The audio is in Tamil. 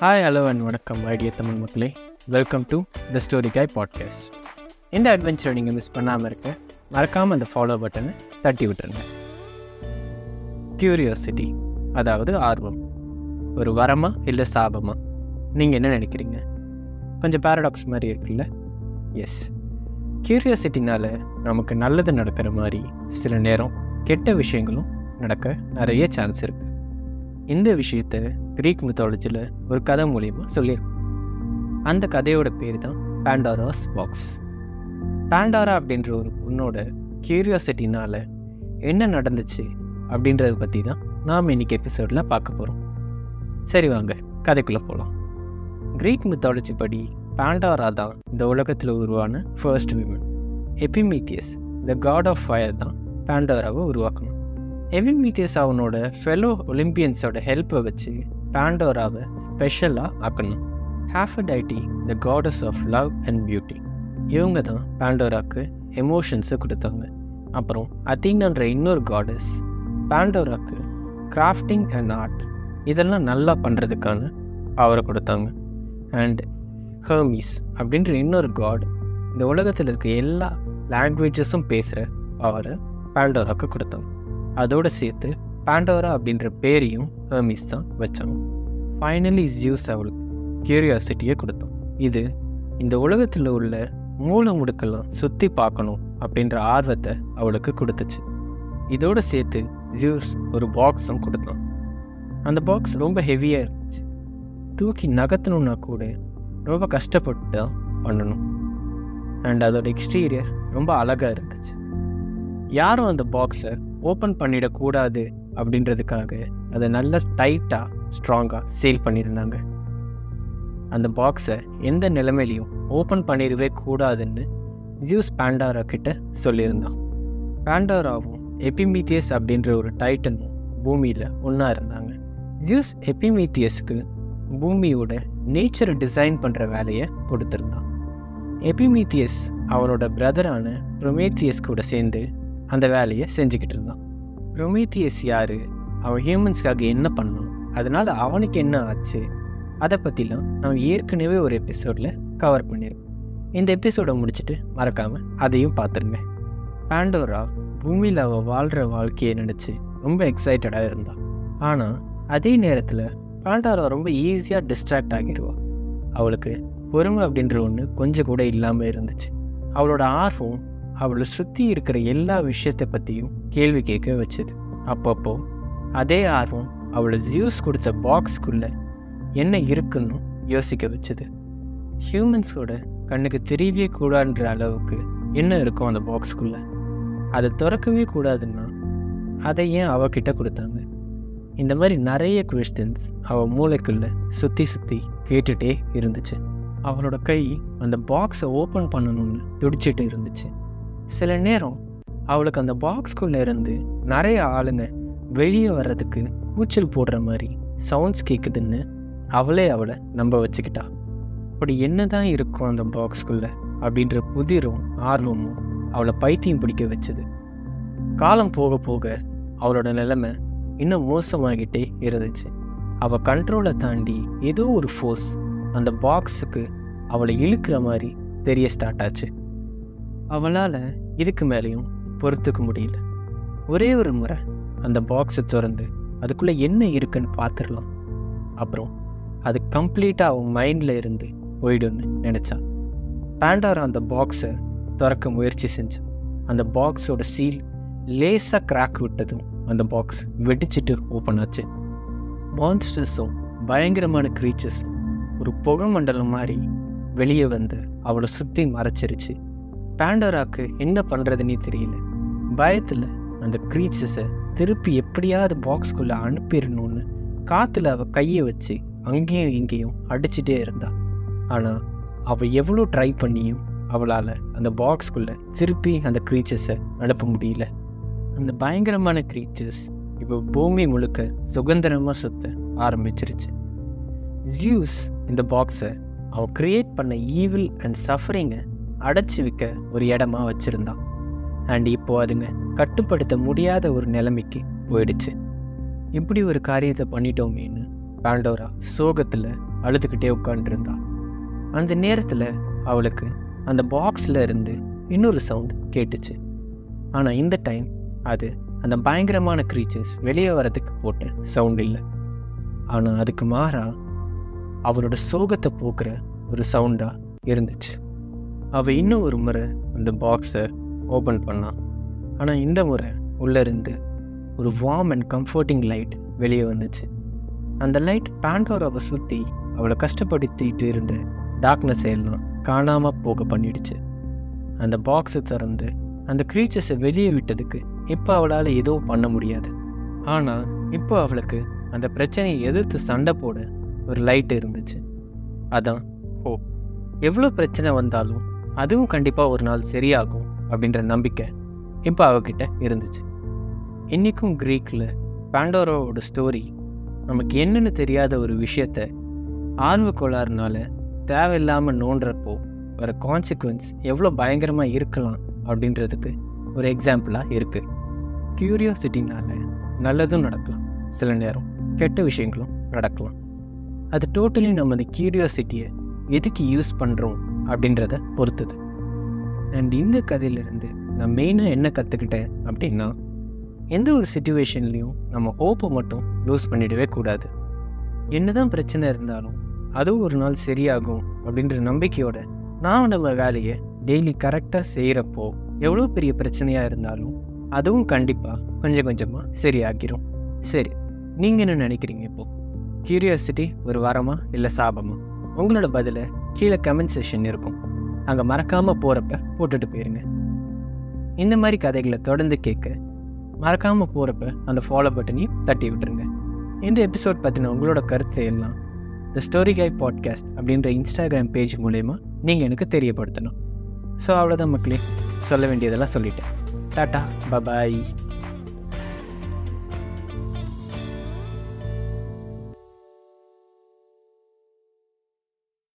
ஹாய் ஹலோ அண்ட் வணக்கம் ஐடியா தமிழ் மக்களே. Welcome to the story guy podcast இந்த அட்வென்ச்சரை நீங்கள் மிஸ் பண்ணாமல் இருக்க மறக்காமல் அந்த ஃபாலோ பட்டனை தட்டி விட்டுருங்க. கியூரியாசிட்டி அதாவது ஆர்வம். ஒரு வரமா இல்லை சாபமா? நீங்கள் என்ன நினைக்கிறீங்க? கொஞ்சம் பேரடாக்ஸ் மாதிரி இருக்குல்ல? எஸ் க்யூரியோசிட்டினால் நமக்கு நல்லது நடக்கிற மாதிரி சில நேரம் கெட்ட விஷயங்களும் நடக்க நிறைய சான்ஸ் இருக்குது இந்த விஷயத்த கிரீக் மித்தாலஜியில் ஒரு கதை மூலியமாக சொல்லியிருக்கோம். அந்த கதையோட பேர் தான் பேண்டாராஸ் பாக்ஸ் பேண்டாரா அப்படின்ற ஒரு பொண்ணோட கியூரியாசிட்டினால் என்ன நடந்துச்சு அப்படின்றத பற்றி தான் நாம் இன்னைக்கு எபிசோடில் பார்க்க போகிறோம் சரி வாங்க கதைக்குள்ளே போகலாம் கிரீக் மித்தாலஜி படி பேண்டாரா தான் இந்த உலகத்தில் உருவான first women Epimetheus the god of fire தான் பேண்டாராவை உருவாக்கணும். எபிமீத்தியஸ் அவனோட ஃபெலோ ஒலிம்பியன்ஸோட ஹெல்ப்பை வச்சு பேண்டோராவை ஸ்பெஷலாக ஆக்கணும். Aphrodite the goddess of love and beauty இவங்க தான் பேண்டோராக்கு எமோஷன்ஸை கொடுத்தாங்க அப்புறம் அத்தீனான்ற இன்னொரு காடஸ் பேண்டோராக்கு கிராஃப்டிங் அண்ட் ஆர்ட் இதெல்லாம் நல்லா பண்ணுறதுக்கான பவரை கொடுத்தாங்க அண்ட் ஹர்மீஸ் அப்படின்ற இன்னொரு காட் இந்த உலகத்தில் இருக்க எல்லா லாங்குவேஜஸும் பேசுகிற பவரை பேண்டோராக்கு கொடுத்தாங்க அதோடு சேர்த்து பேண்டோரா அப்படின்ற பேரையும் ஹெர்மிஸ் தான் வச்சாங்க. ஃபைனலி ஜியூஸ் அவளுக்கு கியூரியாசிட்டியை கொடுத்தோம் இது இந்த உலகத்தில் உள்ள மூல முடுக்கெல்லாம் சுற்றி பார்க்கணும் அப்படின்ற ஆர்வத்தை அவளுக்கு கொடுத்துச்சு. இதோடு சேர்த்து ஜியூஸ் ஒரு பாக்ஸும் கொடுத்தான். அந்த பாக்ஸ் ரொம்ப ஹெவியாக இருந்துச்சு. தூக்கி நகர்த்தணுன்னா கூட ரொம்ப கஷ்டப்பட்டு தான் பண்ணணும். அண்ட் அதோட எக்ஸ்டீரியர் ரொம்ப அழகாக இருந்துச்சு. யாரும் அந்த பாக்ஸை ஓப்பன் பண்ணிடக்கூடாது அப்படின்றதுக்காக அதை நல்லா டைட்டாக ஸ்ட்ராங்காக சேல் பண்ணியிருந்தாங்க. அந்த பாக்ஸை எந்த நிலைமையிலையும் ஓப்பன் பண்ணிடவே கூடாதுன்னு ஜியூஸ் பேண்டாரா கிட்ட சொல்லியிருந்தான். பேண்டாராவும் எபிமீத்தியஸ் அப்படின்ற ஒரு டைட்டனும் பூமியில் ஒன்றா இருந்தாங்க. ஜியூஸ் எபிமீத்தியஸ்க்கு பூமியோட நேச்சரை டிசைன் பண்ணுற வேலையை கொடுத்துருந்தான். எபிமீத்தியஸ் அவனோட பிரதரான ப்ரொமேத்தியஸ் கூட சேர்ந்து அந்த வேலையை செஞ்சுக்கிட்டு இருந்தான். ப்ரொமீத்தியஸ் யார்? அவன் ஹியூமன்ஸ்க்காக என்ன பண்ணான் அதனால் அவனுக்கு என்ன ஆச்சு? அதை பற்றிலாம் நம்ம ஏற்கனவே ஒரு எபிசோடில் கவர் பண்ணியிருக்கோம் இந்த எபிசோடை முடிச்சுட்டு மறக்காமல் அதையும் பார்த்துருங்க பேண்டோரா பூமியில் அவள் வாழ்கிற வாழ்க்கையை நினச்சி ரொம்ப எக்ஸைட்டடாக இருந்தான் ஆனால் அதே நேரத்தில் பேண்டோரா ரொம்ப ஈஸியாக டிஸ்ட்ராக்ட் ஆகிடுவாள் அவளுக்கு பொறுமை அப்படின்ற ஒன்று கொஞ்சம் கூட இல்லாமல் இருந்துச்சு. அவளோட ஆர்வம் அவளை சுற்றி இருக்கிற எல்லா விஷயத்தை பற்றியும் கேள்வி கேட்க வச்சுது. அப்பப்போ அதே ஆர்வம் அவளை ஜியூஸ் கொடுத்த பாக்ஸ்க்குள்ளே என்ன இருக்குன்னு யோசிக்க வச்சுது. ஹியூமன்ஸோட கண்ணுக்கு தெரியவே கூடாதுன்ற அளவுக்கு என்ன இருக்கும் அந்த பாக்ஸ்க்குள்ளே அதை திறக்கவே கூடாதுன்னா அதை ஏன் அவகிட்ட கொடுத்தாங்க? இந்த மாதிரி நிறைய கொஸ்டின்ஸ் அவள் மூளைக்குள்ளே சுற்றி சுற்றி கேட்டுகிட்டே இருந்துச்சு. அவளோட கை அந்த பாக்ஸை ஓப்பன் பண்ணணும்னு துடிச்சிட்டு இருந்துச்சு. சில நேரம் அவளுக்கு அந்த பாக்ஸ்குள்ளே இருந்து நிறைய ஆளுங்க வெளியே வர்றதுக்கு கூச்சல் போடுற மாதிரி சவுண்ட்ஸ் கேட்குதுன்னு அவளே அவளை நம்ப வச்சுக்கிட்டா. அப்படி என்ன தான் இருக்கும் அந்த பாக்ஸ்குள்ளே அப்படின்ற புதிரும் ஆர்வமும் அவளை பைத்தியம் பிடிக்க வச்சது. காலம் போக போக அவளோட நிலைமை இன்னும் மோசமாகிட்டே இருந்துச்சு. அவள் கண்ட்ரோலை தாண்டி ஏதோ ஒரு ஃபோர்ஸ் அந்த பாக்ஸுக்கு அவளை இழுக்கிற மாதிரி தெரிய ஸ்டார்ட் ஆச்சு. அவளால் இதுக்கு மேலேயும் பொறுத்துக்க முடியல. ஒரே ஒரு முறை அந்த பாக்ஸை திறந்து அதுக்குள்ளே என்ன இருக்குன்னு பார்த்துடலாம். அப்புறம் அது கம்ப்ளீட்டாக அவன் மைண்டில் இருந்து போயிடும்னு நினச்சான். பேண்டாரா அந்த பாக்ஸை திறக்க முயற்சி செஞ்சான் அந்த பாக்ஸோட சீல் லேசாக கிராக் விட்டதும் அந்த பாக்ஸ் வெடிச்சிட்டு ஓப்பன் ஆச்சு. மான்ஸ்டர்ஸும் பயங்கரமான க்ரீச்சர்ஸும் ஒரு புகை மண்டலம் மாதிரி வெளியே வந்து அவளை சுற்றி மறைச்சிருச்சு. பேண்டராக்கு என்ன பண்ணுறதுன்னே தெரியல. பயத்தில் அந்த க்ரீச்சஸை திருப்பி எப்படியாவது பாக்ஸ்குள்ளே அனுப்பிடணும்னு காற்றுல அவள் கையை வச்சு அங்கேயும் இங்கேயும் அடிச்சுட்டே இருந்தா. ஆனால் அவள் எவ்வளோ ட்ரை பண்ணியும் அவளால் அந்த பாக்ஸ்குள்ளே திருப்பி அந்த க்ரீச்சர்ஸை அனுப்ப முடியல. அந்த பயங்கரமான க்ரீச்சர்ஸ் இப்போ பூமி முழுக்க சுதந்திரமாக சுத்த ஆரம்பிச்சிருச்சு. ஜியூஸ் இந்த பாக்ஸை அவன் க்ரியேட் பண்ண ஈவில் அண்ட் சஃபரிங்கை அடைச்சி விற்க ஒரு இடமா வச்சுருந்தான் அண்ட் இப்போ அதுங்க கட்டுப்படுத்த முடியாத ஒரு நிலைமைக்கு போயிடுச்சு. இப்படி ஒரு காரியத்தை பண்ணிட்டோமேன்னு பாண்டோரா சோகத்தில் அழுதுகிட்டே உட்காந்துருந்தா அந்த நேரத்தில் அவளுக்கு அந்த பாக்ஸில் இருந்து இன்னொரு சவுண்ட் கேட்டுச்சு. ஆனால் இந்த டைம் அது அந்த பயங்கரமான க்ரீச்சர்ஸ் வெளியே வரதுக்கு போட்ட சவுண்ட் இல்லை. ஆனால் அதுக்கு மாறா அவளோட சோகத்தை போக்குற ஒரு சவுண்டாக இருந்துச்சு. அவள் இன்னும் ஒரு முறை அந்த பாக்ஸை ஓப்பன் பண்ணான். ஆனால் இந்த முறை உள்ளேருந்து ஒரு வார்ம் அண்ட் கம்ஃபர்டிங் லைட் வெளியே வந்துச்சு. அந்த லைட் பேண்டோராவை சுற்றி அவளை கஷ்டப்படுத்திட்டு இருந்த டார்க்னஸ் எல்லாம் காணாமல் போக பண்ணிடுச்சு. அந்த பாக்ஸை திறந்து அந்த க்ரீச்சர்ஸை வெளியே விட்டதுக்கு இப்போ அவளால் எதுவும் பண்ண முடியாது. ஆனால் இப்போ அவளுக்கு அந்த பிரச்சனையை எதிர்த்து சண்டை போட ஒரு லைட் இருந்துச்சு. அதான் ஓ எவ்வளோ பிரச்சனை வந்தாலும் அதுவும் கண்டிப்பாக ஒரு நாள் சரியாகும் அப்படின்ற நம்பிக்கை இப்போ அவகிட்ட இருந்துச்சு. இன்றைக்கும் க்ரீக்கில் பாண்டோரோவோட ஸ்டோரி நமக்கு என்னென்னு தெரியாத ஒரு விஷயத்த ஆர்வ கோளாறுனால தேவையில்லாமல் நோண்டுறப்போ வர கான்சிக்வன்ஸ் எவ்வளோ பயங்கரமாக இருக்கலாம் அப்படின்றதுக்கு ஒரு எக்ஸாம்பிளாக இருக்குது க்யூரியாசிட்டினால நல்லதும் நடக்கலாம். சில நேரம் கெட்ட விஷயங்களும் நடக்கலாம். அது டோட்டலி நம்ம அந்த க்யூரியாசிட்டியை எதுக்கு யூஸ் பண்ணுறோம் அப்படின்றத பொறுத்தது. அண்ட் இந்த கதையிலேருந்து நான் மெயினாக என்ன கற்றுக்கிட்டேன் அப்படின்னா எந்த ஒரு சுச்சுவேஷன்லேயும் நம்ம ஹோப்பை மட்டும் லூஸ் பண்ணிடவே கூடாது. என்னதான் பிரச்சனை இருந்தாலும் அதுவும் ஒரு நாள் சரியாகும் அப்படின்ற நம்பிக்கையோட நான் நம்ம வேலையை டெய்லி கரெக்டாக செய்கிறப்போ எவ்வளோ பெரிய பிரச்சனையாக இருந்தாலும் அதுவும் கண்டிப்பாக கொஞ்சம் கொஞ்சமாக சரியாகிரும். சரி நீங்கள் என்ன நினைக்கிறீங்க இப்போது கியூரியாசிட்டி ஒரு வரமா இல்லை சாபமா? உங்களோட பதிலை கீழே கமெண்ட் செஷன் இருக்கும். அங்கே மறக்காமல் போகிறப்ப போட்டுட்டு போயிருங்க. இந்த மாதிரி கதைகளை தொடர்ந்து கேட்க மறக்காமல் போகிறப்ப அந்த ஃபாலோ பட்டனையும் தட்டி விட்டுருங்க. இந்த எபிசோட் பற்றின உங்களோட கருத்து எல்லாம் த ஸ்டோரி கை பாட்காஸ்ட் அப்படின்ற இன்ஸ்டாகிராம் பேஜ் மூலயமா நீங்கள் எனக்கு தெரியப்படுத்தணும். ஸோ அவ்வளோதான் மக்களே. சொல்ல வேண்டியதெல்லாம் சொல்லிட்டேன். Tata bye bye